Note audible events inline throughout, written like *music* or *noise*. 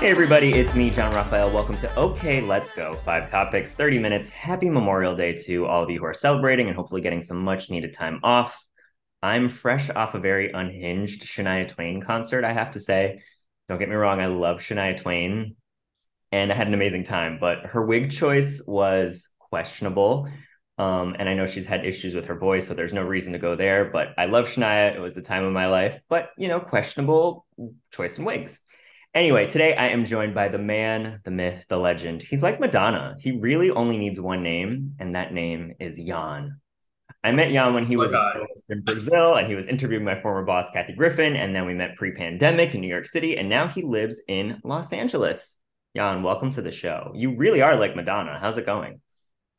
Hey, everybody, it's me, John Raphael. Welcome to OK, Let's Go. Five topics, 30 minutes. Happy Memorial Day to all of you who are celebrating and hopefully getting some much needed time off. I'm fresh off a very unhinged Shania Twain concert, I have to say. Don't get me wrong, I love Shania Twain and I had an amazing time, but her wig choice was questionable. Um, and I know she's had issues with her voice, so there's no reason to go there. But I love Shania. It was the time of my life, but you know, questionable choice in wigs. Anyway, today I am joined by the man, the myth, the legend. He's like Madonna. He really only needs one name, and that name is Yann. I met Yann when he oh was in Brazil and he was interviewing my former boss, Kathy Griffin. And then we met pre pandemic in New York City. And now he lives in Los Angeles. Yann, welcome to the show. You really are like Madonna. How's it going?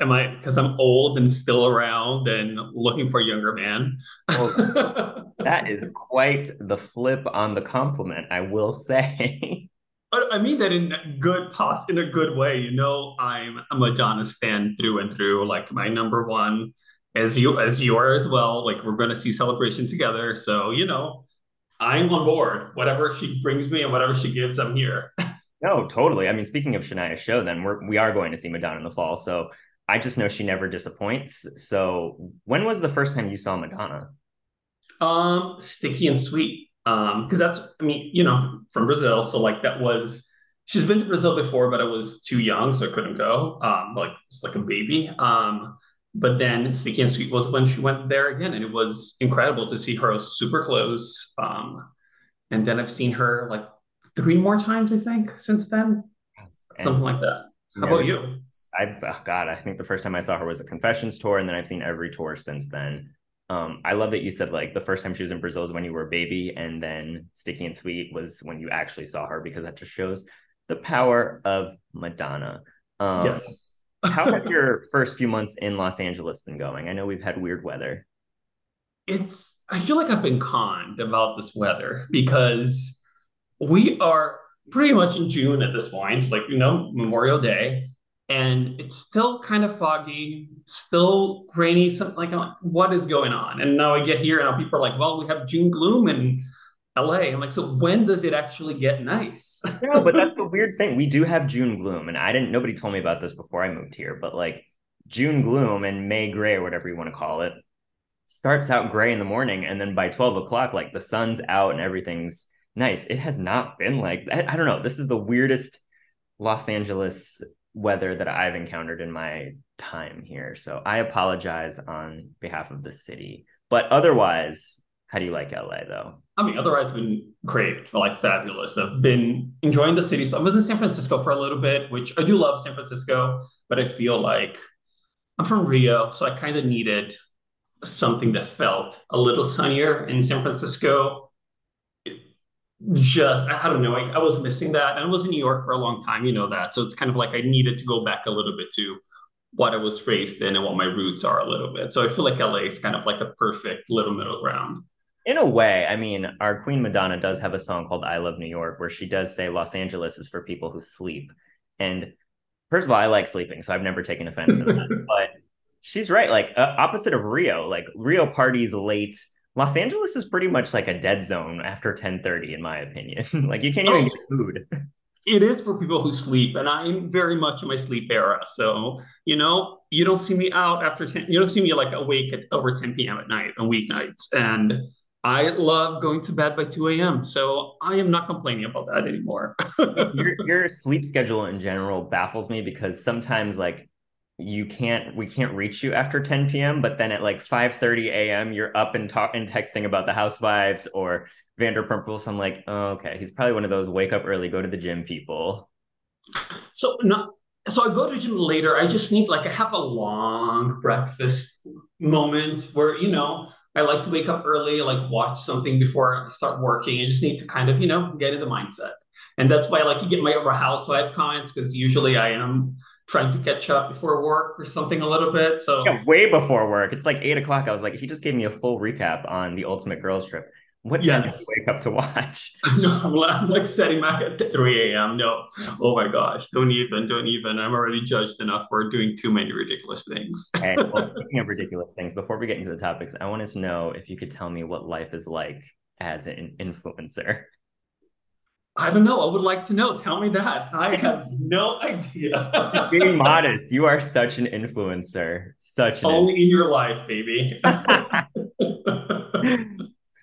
Am I because I'm old and still around and looking for a younger man? well, oh, *laughs* that is quite the flip on the compliment, I will say. I mean that in good pos in a good way. You know, I'm a Madonna stand through and through. Like my number one, as you as you are as well. Like we're going to see celebration together. So you know, I'm on board. Whatever she brings me and whatever she gives, I'm here. *laughs* no, totally. I mean, speaking of Shania's show, then we're we are going to see Madonna in the fall. So I just know she never disappoints. So when was the first time you saw Madonna? Um, Sticky and Sweet. Um, because that's I mean, you know, from Brazil. So like that was she's been to Brazil before, but I was too young, so I couldn't go. Um, like it's like a baby. Um, but then Sticky and Sweet was when she went there again, and it was incredible to see her super close. Um, and then I've seen her like three more times, I think, since then, and something like that. How about you? I oh God, I think the first time I saw her was a Confessions tour, and then I've seen every tour since then. Um, I love that you said like the first time she was in Brazil was when you were a baby, and then Sticky and Sweet was when you actually saw her because that just shows the power of Madonna. Um, yes. how have *laughs* your first few months in Los Angeles been going? I know we've had weird weather. It's I feel like I've been conned about this weather because we are pretty much in June at this point, like you know, Memorial Day, and it's still kind of foggy, still rainy. Something like, like, what is going on? And now I get here, and people are like, "Well, we have June gloom in LA." I'm like, so when does it actually get nice? *laughs* no, but that's the weird thing. We do have June gloom, and I didn't. Nobody told me about this before I moved here, but like June gloom and May gray or whatever you want to call it starts out gray in the morning, and then by twelve o'clock, like the sun's out and everything's nice. It has not been like that. I don't know. This is the weirdest Los Angeles weather that I've encountered in my time here. So I apologize on behalf of the city. But otherwise, how do you like LA though? I mean, otherwise, it's been great, like fabulous. I've been enjoying the city. So I was in San Francisco for a little bit, which I do love San Francisco, but I feel like I'm from Rio, so I kind of needed something that felt a little sunnier in San Francisco just I, don't know I, I, was missing that. And i was in new york for a long time you know that. So it's kind of like i needed to go back a little bit to what i was raised in and what my roots are a little bit. So i feel like la is kind of like a perfect little middle ground. In a way i mean our queen madonna does have a song called i love new york where she does say los angeles is for people who sleep. And first of all i like sleeping so i've never taken offense to that. *laughs* But she's right like uh, opposite of rio like rio parties late Los Angeles is pretty much like a dead zone after 10:30 in my opinion. *laughs* like you can't even oh, get food. It is for people who sleep and I'm very much in my sleep era. So, you know, you don't see me out after 10 you don't see me like awake at over 10 p.m. at night on weeknights and I love going to bed by 2 a.m. So I am not complaining about that anymore. *laughs* your, your sleep schedule in general baffles me because sometimes like you can't we can't reach you after 10 p.m but then at like 5 30 a.m you're up and talk and texting about the housewives or vanderpump so i'm like oh, okay. He's probably one of those wake up early go to the gym people. So not so i go to gym later. I just need like i have a long breakfast moment where you know i like to wake up early like watch something before i start working. I just need to kind of you know get in the mindset. And that's why like to get my housewife comments because usually i am trying to catch up before work or something a little bit. So yeah, way before work. It's like eight o'clock. I was like, he just gave me a full recap on the Ultimate Girls Trip. What time yes. wake up to watch? *laughs* no, I'm, I'm like setting my at 3 a.m. No, oh my gosh, don't even, don't even. I'm already judged enough for doing too many ridiculous things. hey, well, *laughs* speaking of ridiculous things, before we get into the topics, I wanted to know if you could tell me what life is like as an influencer. I don't know. I would like to know. Tell me that. I have no idea. Being modest, you are such an influencer. Such an only in your life, baby. *laughs*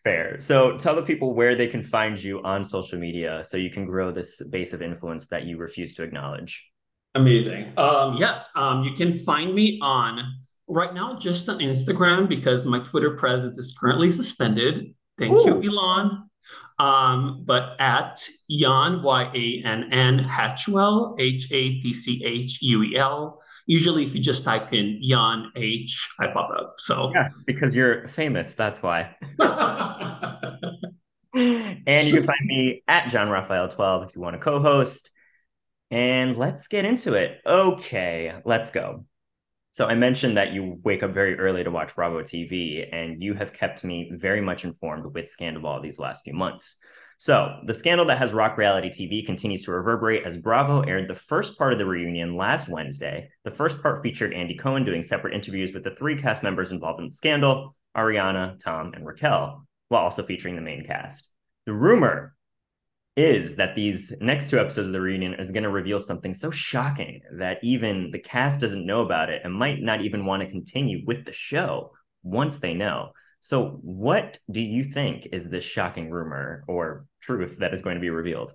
Fair. So tell the people where they can find you on social media so you can grow this base of influence that you refuse to acknowledge. Amazing. Um, yes, um, you can find me on right now just on Instagram because my Twitter presence is currently suspended. Thank Ooh. you, Elon. Um, but at Yann, Y A N N Hatchuel, H A T C H U E L. Usually, if you just type in Yann H, I pop up. So, yeah, because you're famous. That's why. *laughs* and you can find me at John Raphael 12 if you want to co host. And let's get into it. Okay, let's go. So I mentioned that you wake up very early to watch Bravo TV, and you have kept me very much informed with Scandoval these last few months. So the scandal that has rock reality TV continues to reverberate as Bravo aired the first part of the reunion last Wednesday. The first part featured Andy Cohen doing separate interviews with the three cast members involved in the scandal, Ariana, Tom, and Raquel, while also featuring the main cast. The rumor is that these next two episodes of the reunion is going to reveal something so shocking that even the cast doesn't know about it and might not even want to continue with the show once they know. So, what do you think is this shocking rumor or truth that is going to be revealed?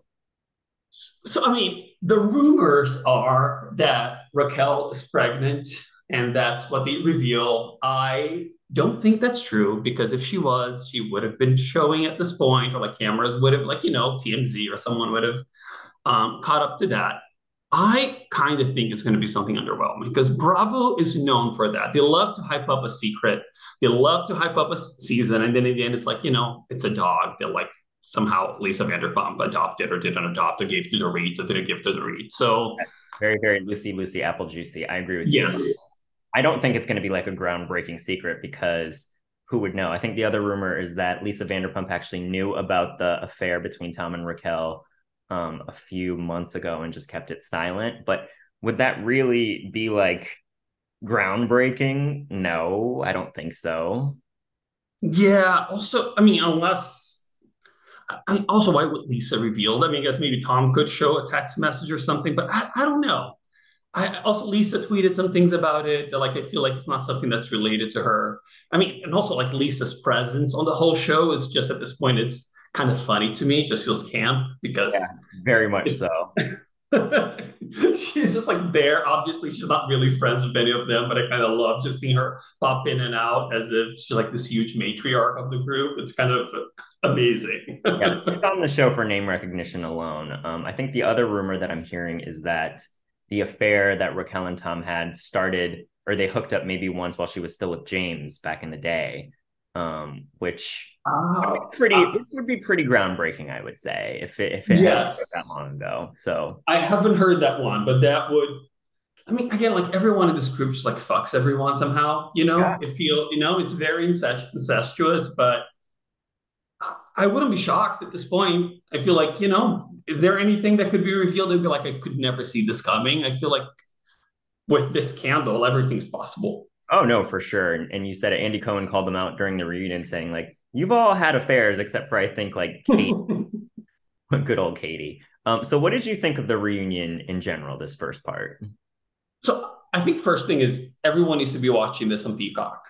So, I mean, the rumors are that Raquel is pregnant, and that's what they reveal. I don't think that's true because if she was, she would have been showing at this point, or like cameras would have, like, you know, TMZ or someone would have um, caught up to that. I kind of think it's going to be something underwhelming because Bravo is known for that. They love to hype up a secret, they love to hype up a season, and then in the end, it's like, you know, it's a dog that like somehow Lisa Vanderpump adopted or didn't adopt or gave to the Reed or didn't give to the Reed. So That's very, very Lucy, Lucy, Apple Juicy. I agree with you. Yes. I don't think it's going to be like a groundbreaking secret because who would know? I think the other rumor is that Lisa Vanderpump actually knew about the affair between Tom and Raquel um, a few months ago and just kept it silent. But would that really be like groundbreaking? No, I don't think so. Yeah. Also, I mean, unless I also, why would Lisa reveal? I mean, I guess maybe Tom could show a text message or something, but I, I don't know. I also Lisa tweeted some things about it that like I feel like it's not something that's related to her. I mean, and also like Lisa's presence on the whole show is just at this point it's kind of funny to me. It just feels camp because yeah, very much so. *laughs* she's just like there. Obviously, she's not really friends with any of them, but I kind of love just seeing her pop in and out as if she's like this huge matriarch of the group. It's kind of amazing. yeah, *laughs* she's on the show for name recognition alone. Um, I think the other rumor that I'm hearing is that the affair that Raquel and Tom had started, or they hooked up maybe once while she was still with James back in the day. Um, which oh, pretty uh, this would be pretty groundbreaking, I would say, if it if it yes. that long ago. So I haven't heard that one, but that would I mean, again, like everyone in this group just like fucks everyone somehow, you know. Yeah. It feel, you know, it's very incestuous, but I wouldn't be shocked at this point. I feel like, you know, is there anything that could be revealed and be like, I could never see this coming? I feel like with this candle, everything's possible. Oh no, for sure. And, and you said it. Andy Cohen called them out during the reunion, saying like, "You've all had affairs, except for I think like Kate, *laughs* *laughs* good old Katie." Um, so what did you think of the reunion in general? This first part. So I think first thing is everyone needs to be watching this on Peacock.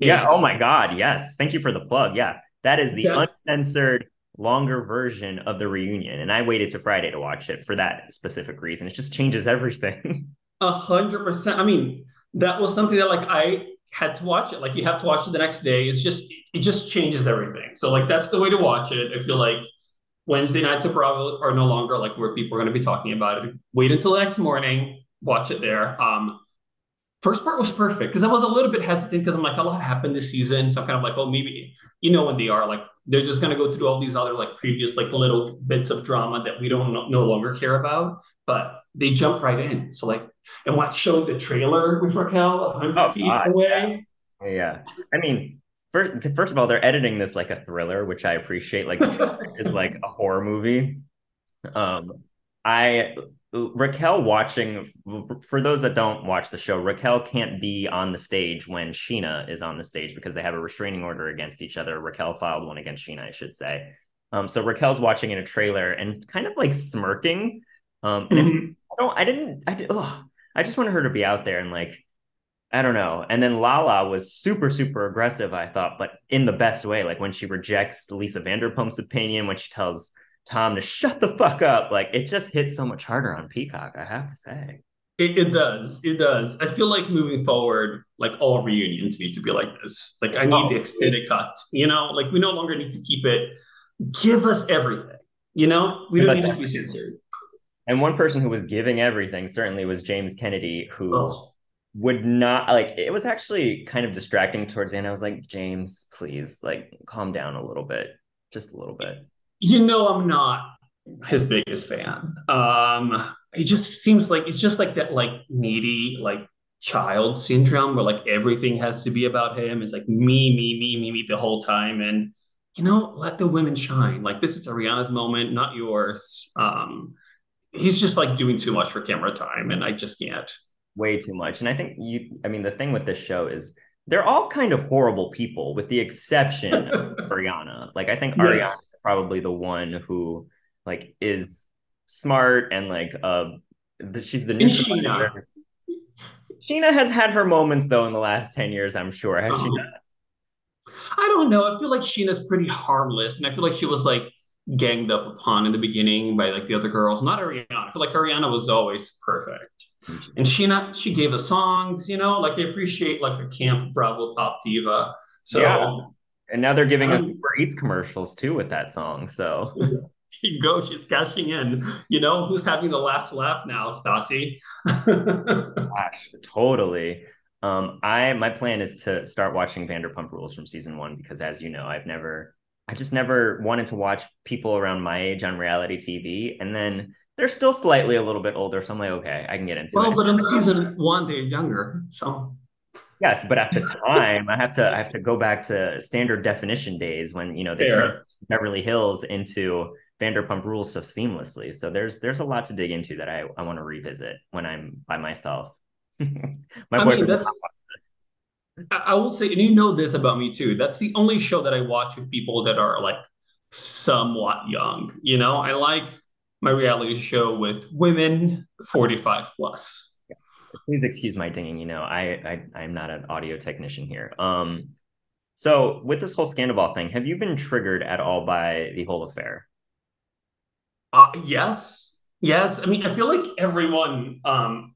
It's, yeah. Oh my God. Yes. Thank you for the plug. Yeah, that is the yeah. uncensored longer version of the reunion. And I waited to Friday to watch it for that specific reason. It just changes everything. *laughs* A hundred percent. I mean, that was something that like I had to watch it. Like you have to watch it the next day. It's just it just changes everything. So like that's the way to watch it. I feel like Wednesday nights at Bravo are no longer like where people are going to be talking about it. Wait until the next morning, watch it there. Um, first part was perfect because I was a little bit hesitant because I'm like, a lot happened this season. So I'm kind of like, oh, maybe, you know, when they are like, they're just going to go through all these other like previous like little bits of drama that we don't no, no longer care about. But they jump right in. So like, and what showed the trailer with Raquel 100 oh, feet God. away. Yeah. yeah. I mean, first, first of all, they're editing this like a thriller, which I appreciate. Like, is like a horror movie. Um, I Raquel watching for those that don't watch the show, Raquel can't be on the stage when Scheana is on the stage because they have a restraining order against each other. Raquel filed one against Scheana, I should say. Um, so Raquel's watching in a trailer and kind of like smirking. Um, and mm-hmm. I don't, I didn't, I did, ugh, I just wanted her to be out there and like, I don't know. And then Lala was super, super aggressive, I thought, but in the best way. Like when she rejects Lisa Vanderpump's opinion, when she tells Tom to *laughs* shut the fuck up, like it just hits so much harder on Peacock, I have to say. It, it, does. It does. I feel like moving forward, like all reunions need to be like this. Like I need oh. the extended cut. You know, like we no longer need to keep it. Give us everything. You know, we don't need it to be censored. And one person who was giving everything certainly was James Kennedy, who oh. would not like. It was actually kind of distracting towards the end. I was like, James, please, like, calm down a little bit, just a little bit. You know, I'm not his biggest fan. Um, it just seems like it's just like that like needy like child syndrome where like everything has to be about him. It's like me, me, me, me, me the whole time. And you know, let the women shine. Like this is Ariana's moment, not yours. Um, he's just like doing too much for camera time, and I just can't. Way too much. And I think you I mean the thing with this show is they're all kind of horrible people, with the exception of *laughs* Ariana. Like I think. Ariana probably the one who like is smart and like uh she's the new Sheena. Scheana has had her moments though in the last 10 years, I'm sure. Has oh. she not? I don't know. I feel like Scheana's pretty harmless, and I feel like she was like ganged up upon in the beginning by like the other girls, not Ariana. I feel like Ariana was always perfect. And Scheana she gave us songs, you know, like I appreciate like a camp Bravo pop diva. So yeah. And now they're giving um, us Uber Eats commercials too with that song. So *laughs* you go. She's cashing in. You know who's having the last laugh now, Stassi? *laughs* Gosh, totally. Um, I my plan is to start watching Vanderpump Rules from season one because, as you know, I've never, I just never wanted to watch people around my age on reality TV, and then they're still slightly a little bit older, so I'm like, okay, I can get into well, it. Well, but in season one, they're younger, so Yes, but at the *laughs* time, I have to I have to go back to standard definition days when you know they turned Beverly Hills into Vanderpump Rules so seamlessly. So there's there's a lot to dig into that I, I want to revisit when I'm by myself. *laughs* My I mean, that's I will say, and you know this about me too. That's the only show that I watch with people that are like somewhat young. You know, I like my reality show with women 45 plus. Please excuse my dinging. You know, I, I I'm not an audio technician here. Um, so with this whole Scandoval thing, have you been triggered at all by the whole affair? Uh, yes, yes. I mean, I feel like everyone um,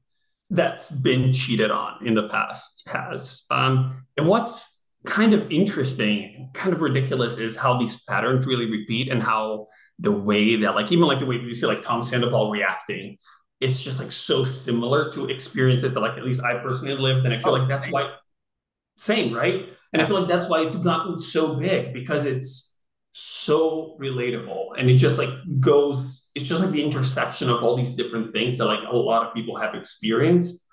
that's been cheated on in the past has. Um, and what's kind of interesting, kind of ridiculous, is how these patterns really repeat and how the way that, like, even like the way you see like Tom Sandoval reacting, it's just like so similar to experiences that, like, at least I personally lived, and I feel oh, like that's why. Same, right? And I feel like that's why it's gotten so big because it's so relatable and it just like goes it's just like the intersection of all these different things that like a lot of people have experienced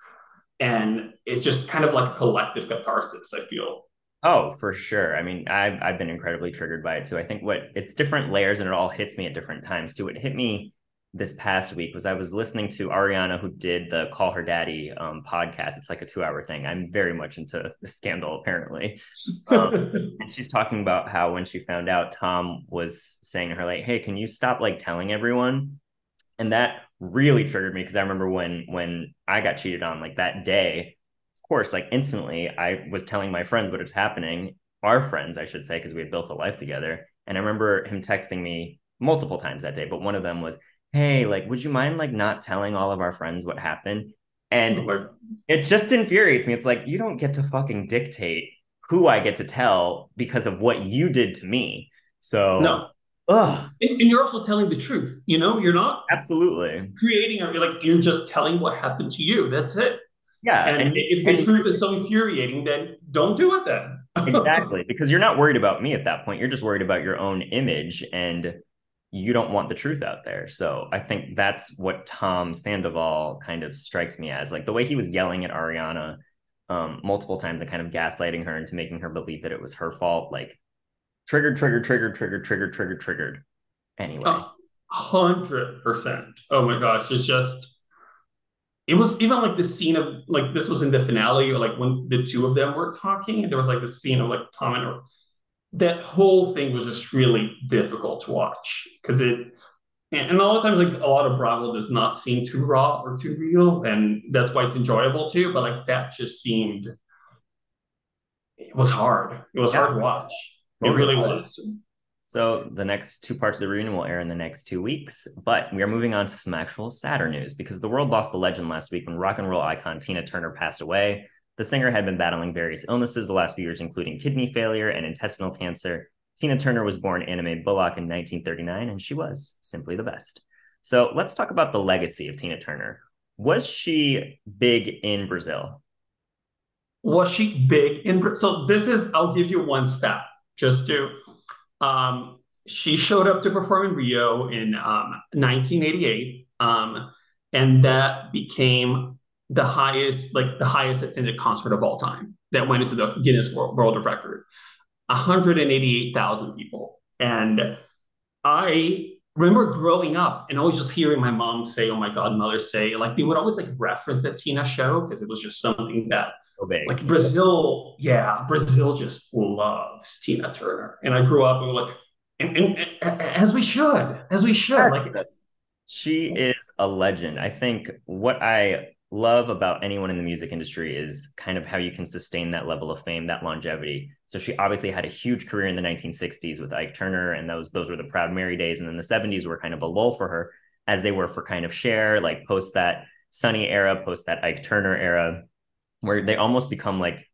and it's just kind of like a collective catharsis i feel. Oh for sure. I mean i've, I've been incredibly triggered by it too. I think what it's different layers and it all hits me at different times too. It hit me this past week was I was listening to Ariana, who did the Call Her Daddy um, podcast. It's like a two hour thing. I'm very much into *laughs* the scandal, apparently. Um, *laughs* and she's talking about how when she found out, Tom was saying to her, like, hey, can you stop like telling everyone? And that really triggered me because I remember when when I got cheated on, like that day, of course, like instantly, I was telling my friends what was happening, our friends, I should say, because we had built a life together. And I remember him texting me multiple times that day, but one of them was, hey, like, would you mind like not telling all of our friends what happened? And oh it just infuriates me. It's like you don't get to fucking dictate who I get to tell because of what you did to me. So no. Ugh. And, and you're also telling the truth. You know, you're not absolutely creating or like you're just telling what happened to you. That's it. Yeah. And, and if the and, truth is so infuriating, then don't do it then. *laughs* exactly. Because you're not worried about me at that point. You're just worried about your own image. And you don't want the truth out there. So I think that's what Tom Sandoval kind of strikes me as like the way he was yelling at Ariana um, multiple times and kind of gaslighting her into making her believe that it was her fault. Like triggered, triggered, triggered, triggered, triggered, triggered, triggered. Anyway, hundred percent. Oh my gosh, it's just. It was even like the scene of like this was in the finale or like when the two of them were talking. There was like the scene of like Tom and that whole thing was just really difficult to watch because it and, and a lot of times like a lot of Bravo does not seem too raw or too real, and that's why it's enjoyable too. But like that just seemed it was hard. It was yeah. hard to watch. It really was. So the next two parts of the reunion will air in the next two weeks, but we are moving on to some actual sadder news because the world lost a legend last week when rock and roll icon Tina Turner passed away. The singer had been battling various illnesses the last few years, including kidney failure and intestinal cancer. Tina Turner was born Anna Mae Bullock in 1939, and she was simply the best. So let's talk about the legacy of Tina Turner. Was she big in Brazil? Was she big in Brazil? So this is, I'll give you one stat just to um, she showed up to perform in Rio in um, 1988, um, and that became the highest, like the highest attended concert of all time. That went into the Guinness World, World of Record. 188,000 people, and I remember growing up and always just hearing my mom say, "Oh my God," mother say, like they would always like reference the Tina show because it was just something that so like Brazil, yeah, Brazil just loves Tina Turner, and I grew up and like, and, and, and as we should, as we should, like she is a legend. I think what I love about anyone in the music industry is kind of how you can sustain that level of fame, that longevity. So she obviously had a huge career in the 1960s with Ike Turner, and those those were the Proud Mary days. And then the 70s were kind of a lull for her, as they were for kind of Cher, like post that Sonny era, post that Ike Turner era, where they almost become like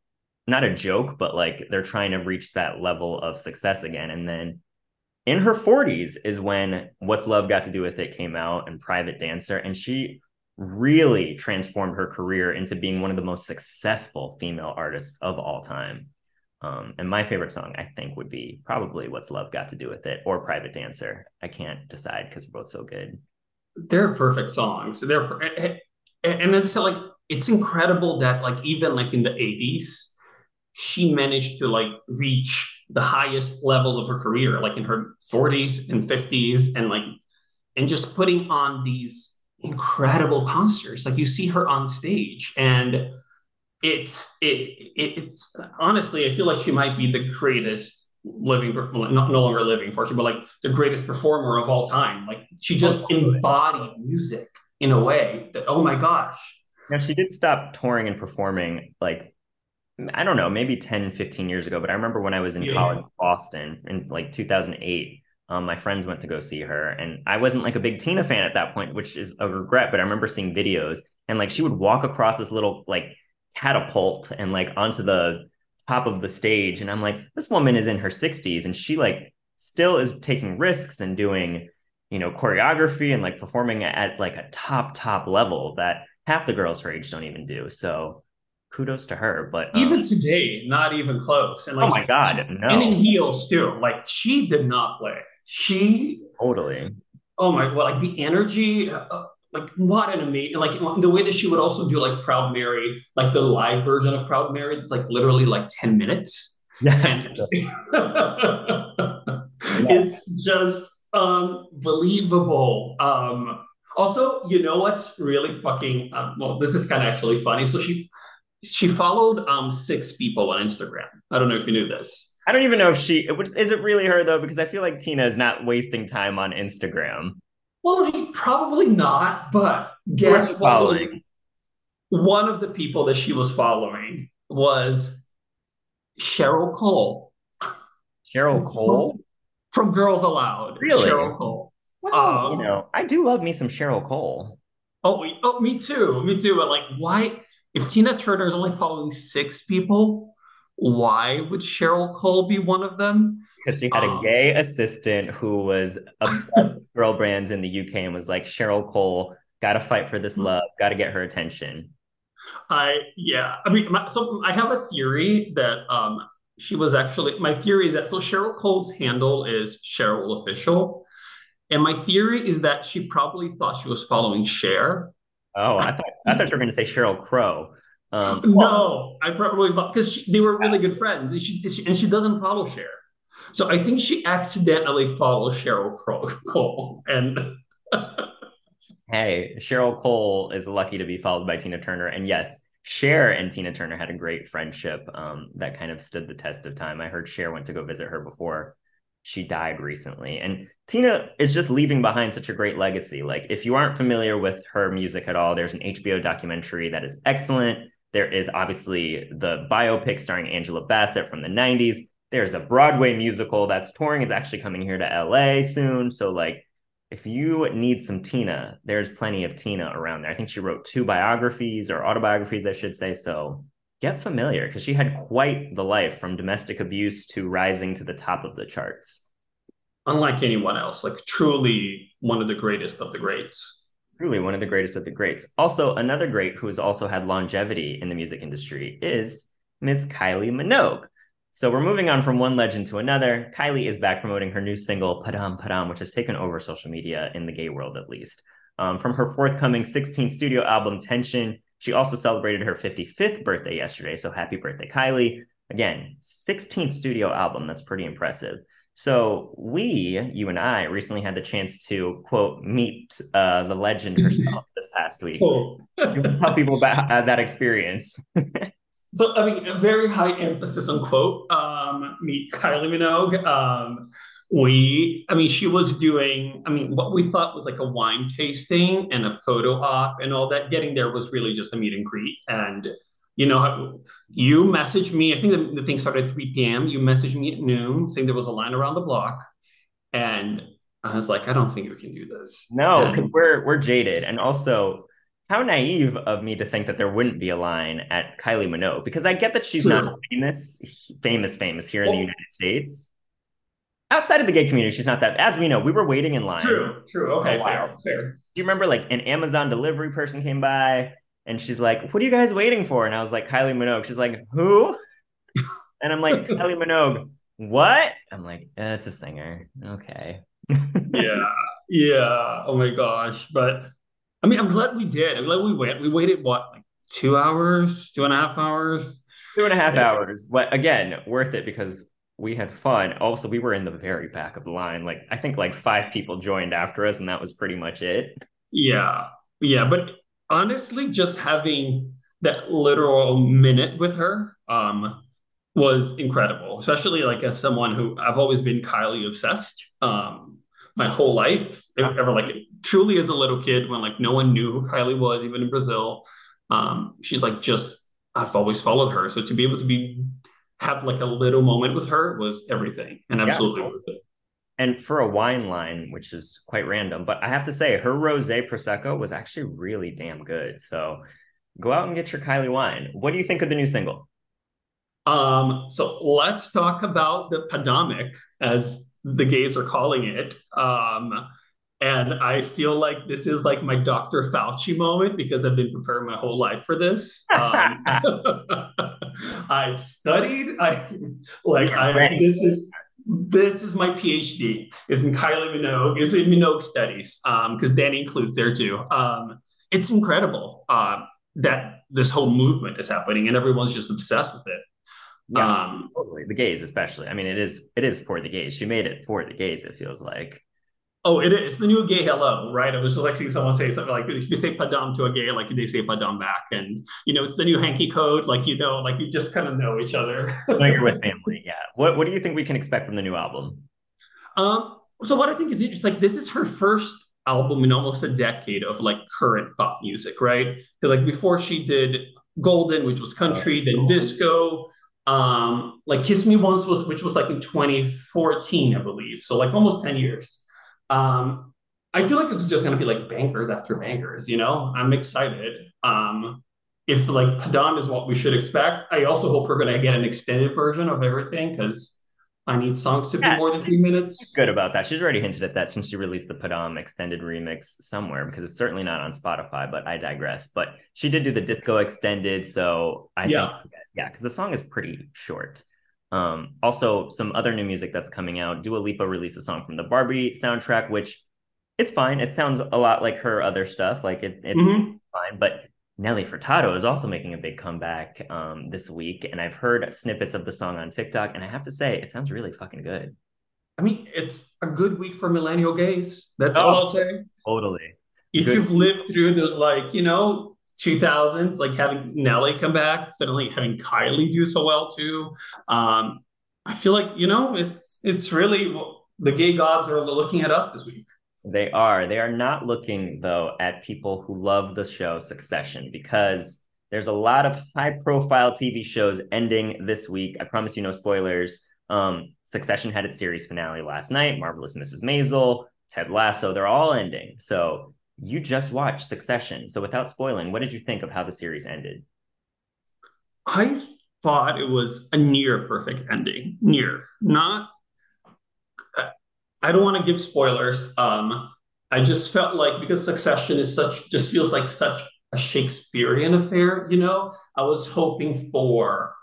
not a joke, but like they're trying to reach that level of success again. And then in her 40s is when What's Love Got to Do with It came out and Private Dancer. And she really transformed her career into being one of the most successful female artists of all time. Um, and my favorite song, I think, would be probably What's Love Got to Do with It or Private Dancer. I can't decide because they're both so good. They're perfect songs. They're eh, eh, eh, and it's like it's incredible that like even like in the 80s, she managed to like reach the highest levels of her career, like in her 40s and 50s, and like and just putting on these incredible concerts. Like you see her on stage, and it's it, it's honestly, I feel like she might be the greatest living, not no longer living, fortunately, but like the greatest performer of all time. Like she just embodied music in a way that oh my gosh. Now she did stop touring and performing like I don't know, maybe 10, 15 years ago, but I remember when I was in yeah. college Boston in like 2008, um, my friends went to go see her, and I wasn't like a big Tina fan at that point, which is a regret. But I remember seeing videos, and like she would walk across this little like catapult and like onto the top of the stage, and I'm like, this woman is in her 60s, and she like still is taking risks and doing, you know, choreography and like performing at like a top top level that half the girls her age don't even do. So kudos to her. But um, even today, not even close. And like, oh my god, no. And in heels too. Like she did not play she totally. Oh my! Well, like the energy. Uh, uh, like what an amazing like the way that she would also do like proud mary like the live version of proud mary it's like literally like 10 minutes yes. *laughs* it's just unbelievable um also you know what's really fucking um, well this is kind of actually funny so she she followed um six people on instagram i don't know if you knew this I don't even know if she is it really her though, because I feel like Tina is not wasting time on Instagram. Well, he, probably not, but guess what? One of the people that she was following was Cheryl Cole. Cheryl Cole? From, Girls Aloud. Really? Cheryl Cole. Well, um, you know, I do love me some Cheryl Cole. Oh, oh, me too. Me too. But like, why? If Tina Turner is only following six people, why would Cheryl Cole be one of them? Because she had um, a gay assistant who was obsessed *laughs* with girl brands in the UK and was like, Cheryl Cole, gotta fight for this love, gotta get her attention. I yeah, I mean, my, so I have a theory that um she was actually my theory is that so Cheryl Cole's handle is Cheryl Official, and my theory is that she probably thought she was following Cher. Oh, I thought I thought you were going to say Sheryl Crow. Um, no, I probably because they were really good friends, and she, she, and she doesn't follow Cher, so I think she accidentally follows Cheryl Cole. *laughs* And *laughs* hey, Cheryl Cole is lucky to be followed by Tina Turner, and yes, Cher and Tina Turner had a great friendship um, that kind of stood the test of time. I heard Cher went to go visit her before she died recently. And Tina is just leaving behind such a great legacy. Like, if you aren't familiar with her music at all, there's an HBO documentary that is excellent. There is obviously the biopic starring Angela Bassett from the 90s. There's a Broadway musical that's touring. It's actually coming here to LA soon. So, like, if you need some Tina, there's plenty of Tina around there. I think she wrote two biographies or autobiographies, I should say. So get familiar because she had quite the life from domestic abuse to rising to the top of the charts. Unlike anyone else, like truly one of the greatest of the greats. Truly one of the greatest of the greats. Also, another great who has also had longevity in the music industry is Miss Kylie Minogue. So we're moving on from one legend to another. Kylie is back promoting her new single, Padam Padam, which has taken over social media in the gay world at least. Um, from her forthcoming 16th studio album, Tension, she also celebrated her 55th birthday yesterday. So happy birthday, Kylie. Again, 16th studio album. That's pretty impressive. So we, you and I, recently had the chance to quote meet uh, the legend herself *laughs* this past week. Oh. *laughs* tell people about uh, that experience. *laughs* So I mean, a very high emphasis on quote. Um, meet Kylie Minogue. Um, we, I mean, she was doing. I mean, what we thought was like a wine tasting and a photo op and all that. Getting there was really just a meet and greet. And you know, you messaged me. I think the, the thing started at three p.m. You messaged me at noon saying there was a line around the block, and I was like, I don't think we can do this. No, because we're we're jaded, and also how naive of me to think that there wouldn't be a line at Kylie Minogue because I get that she's not famous, famous, famous here in the United States. Outside of the gay community, she's not that. As we know, we were waiting in line. True, true. Okay, fair, fair. Do you remember like an Amazon delivery person came by and she's like, "What are you guys waiting for?" And I was like, "Kylie Minogue." She's like, "Who?" *laughs* and I'm like, "Kylie Minogue." What? I'm like, eh, "It's a singer." Okay. *laughs* yeah, yeah. Oh my gosh, but I mean, I'm glad we did. I'm glad we went. We waited what, like two hours, two and a half hours, two and a half yeah. hours. But again, worth it because we had fun. Also, we were in the very back of the line. Like I think like five people joined after us, and that was pretty much it. Yeah, yeah. But honestly, just having that literal minute with her um, was incredible. Especially like as someone who I've always been Kylie obsessed. Um, my whole life, ever like truly as a little kid when like no one knew who Kylie was, even in Brazil. Um, she's like just I've always followed her. So to be able to be have like a little moment with her was everything and absolutely yeah. worth it. And for a wine line, which is quite random, but I have to say her rosé prosecco was actually really damn good. So go out and get your Kylie wine. What do you think of the new single? Um, so let's talk about the Padamic, as the gays are calling it. Um, and I feel like this is like my Dr. Fauci moment because I've been preparing my whole life for this. *laughs* Um, *laughs* I've studied. I like. I this is this is my PhD. Is in Kylie Minogue. Is in Minogue studies. Um, because Dannii includes there too. Um, it's incredible. Uh, that this whole movement is happening and everyone's just obsessed with it. Yeah, um, totally. The gays, especially. I mean, it is it is for the gays. She made it for the gays. It feels like. Oh, it is the new gay hello, right? I was just like seeing someone say something like if you say padam to a gay, like they say padam back, and you know it's the new hanky code. Like you know, like you just kind of know each other. *laughs* no, you're with family, yeah. What What do you think we can expect from the new album? Um. So what I think is it's like this is her first album in almost a decade of like current pop music, right? Because like before she did Golden, which was country, oh, then cool. disco. Um, like Kiss Me Once was, which was like in 2014, I believe. So like almost 10 years. Um, I feel like this is just going to be like bankers after bankers. You know, I'm excited. Um, if like Padam is what we should expect, I also hope we're going to get an extended version of everything because I need songs to be yeah, more than three minutes. Good about that. She's already hinted at that since she released the Padam extended remix somewhere because it's certainly not on Spotify, but I digress. But she did do the disco extended. So I yeah. think, yeah, because the song is pretty short. Um, also, some other new music that's coming out. Dua Lipa released a song from the Barbie soundtrack, which it's fine. It sounds a lot like her other stuff. Like it, it's mm-hmm. fine. But Nelly Furtado is also making a big comeback um, this week, and I've heard snippets of the song on TikTok, and I have to say, it sounds really fucking good. I mean, it's a good week for millennial gays. That's oh, all I'll say. Totally. If good. you've lived through those, like you know, 2000s, like having Nelly come back, suddenly having Kylie do so well too. Um, I feel like you know it's it's really the gay gods are looking at us this week. They are. They are not looking though at people who love the show Succession because there's a lot of high profile TV shows ending this week. I promise you no spoilers. Um, Succession had its series finale last night. Marvelous Mrs. Maisel, Ted Lasso, they're all ending. So you just watched Succession. So without spoiling, what did you think of how the series ended? I thought it was a near perfect ending. Near, not. I don't want to give spoilers. Um, I just felt like because Succession is such, just feels like such a Shakespearean affair. You know, I was hoping for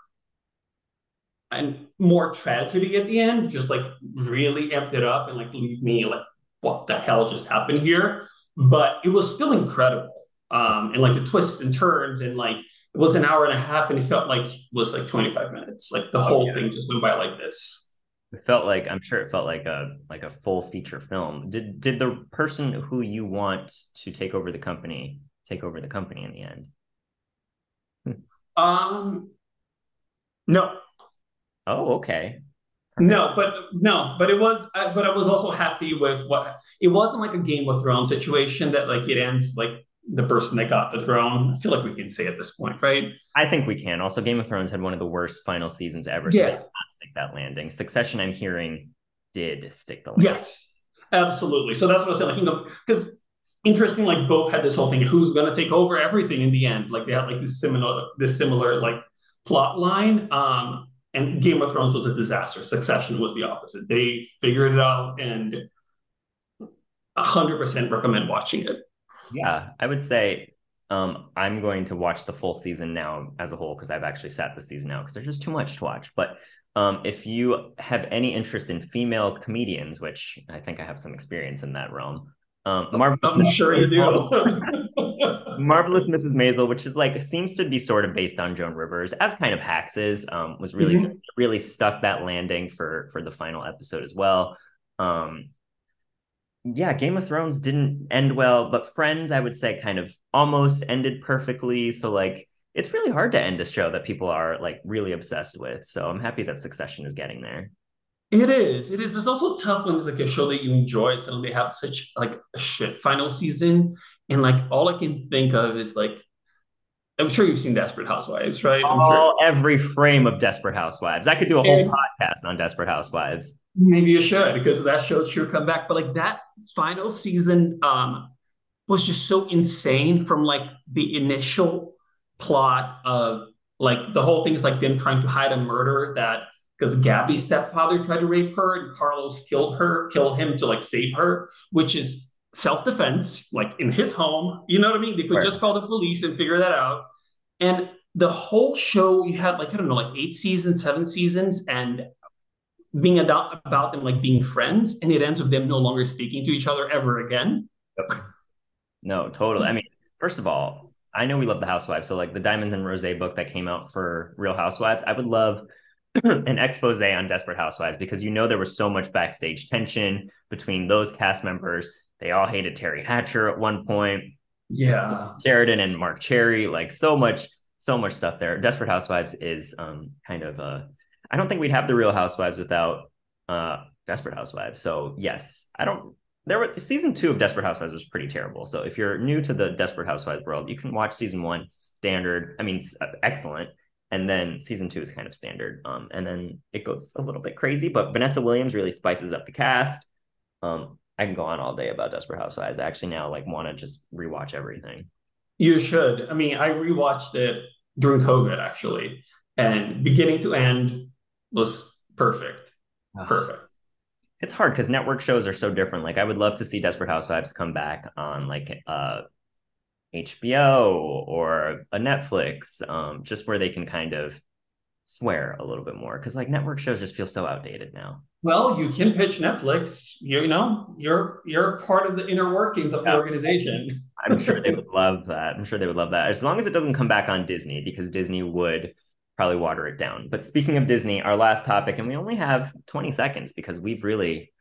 and more tragedy at the end, just like really amped it up and like leave me like, what the hell just happened here? But it was still incredible. Um, and like the twists and turns and like it was an hour and a half and it felt like it was like 25 minutes. Like the oh, whole yeah. thing just went by like this. It felt like I'm sure it felt like a like a full feature film. Did did the person who you want to take over the company take over the company in the end? Um no. Oh, okay. No, but no, but it was, uh, but I was also happy with what it wasn't like a Game of Thrones situation that like it ends like the person that got the throne. I feel like we can say at this point, right? I think we can. Also, Game of Thrones had one of the worst final seasons ever. So yeah. not stick that landing. Succession, I'm hearing, did stick the landing. Yes, absolutely. So that's what I was saying. Like, you know, because interesting, like both had this whole thing: who's going to take over everything in the end? Like they had like this similar, this similar like plot line. Um, and Game of Thrones was a disaster. Succession was the opposite. They figured it out and 100% recommend watching it. Yeah, I would say um, I'm going to watch the full season now as a whole because I've actually sat the season out because there's just too much to watch. But um, if you have any interest in female comedians, which I think I have some experience in that realm, um, Marvelous I'm Mrs. sure you do. *laughs* Marvelous Mrs. Maisel, which is like seems to be sort of based on Joan Rivers, as kind of Hacks is, um, was really mm-hmm. really stuck that landing for for the final episode as well. Um, yeah, Game of Thrones didn't end well, but Friends, I would say, kind of almost ended perfectly. So like, it's really hard to end a show that people are like really obsessed with. So I'm happy that Succession is getting there. It is. It is. It's also tough when it's like a show that you enjoy. Suddenly they have such like a shit final season, and like all I can think of is like, I'm sure you've seen Desperate Housewives, right? I'm oh, sure. every frame of Desperate Housewives. I could do a whole and podcast on Desperate Housewives. Maybe you should because that show sure come back. But like that final season um was just so insane from like the initial plot of like the whole thing is like them trying to hide a murder that because Gabby's stepfather tried to rape her and Carlos killed her, killed him to like save her, which is self-defense, like in his home. You know what I mean? They could right. just call the police and figure that out. And the whole show, you had like, I don't know, like eight seasons, seven seasons, and being about, about them like being friends, and it ends with them no longer speaking to each other ever again. Yep. No, totally. I mean, first of all, I know we love the Housewives. So like the Diamonds and Rose book that came out for Real Housewives, I would love *clears throat* an expose on Desperate Housewives because you know there was so much backstage tension between those cast members. They all hated Teri Hatcher at one point. Yeah. Sheridan and Marc Cherry, like so much, so much stuff there. Desperate Housewives is um kind of uh I don't think we'd have the real housewives without uh Desperate Housewives. So yes, I don't there were season two of Desperate Housewives was pretty terrible. So if you're new to the Desperate Housewives world, you can watch season one standard. I mean, excellent and then season two is kind of standard. Um, and then it goes a little bit crazy, but Vanessa Williams really spices up the cast. Um, I can go on all day about Desperate Housewives. I actually now like want to just rewatch everything. You should. I mean, I rewatched it during COVID actually, and beginning to end was perfect. Perfect. It's hard because network shows are so different. Like I would love to see Desperate Housewives come back on like uh HBO or a Netflix, um, just where they can kind of swear a little bit more because like network shows just feel so outdated now. Well, you can pitch Netflix. You, you know, you're you're part of the inner workings of yeah. the organization. *laughs* I'm sure they *laughs* would love that. I'm sure they would love that as long as it doesn't come back on Disney because Disney would probably water it down. But speaking of Disney, our last topic, and we only have 20 seconds because we've really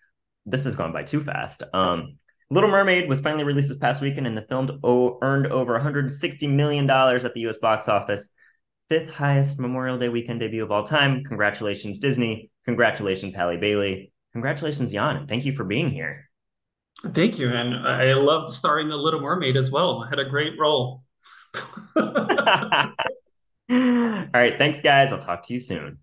this has gone by too fast. Um, Little Mermaid was finally released this past weekend, and the film o- earned over 160 million dollars at the U.S. box office, fifth highest Memorial Day weekend debut of all time. Congratulations, Disney! Congratulations, Halle Bailey! Congratulations, Yann! Thank you for being here. Thank you, and I loved starring the Little Mermaid as well. I had a great role. *laughs* *laughs* all right, thanks, guys. I'll talk to you soon.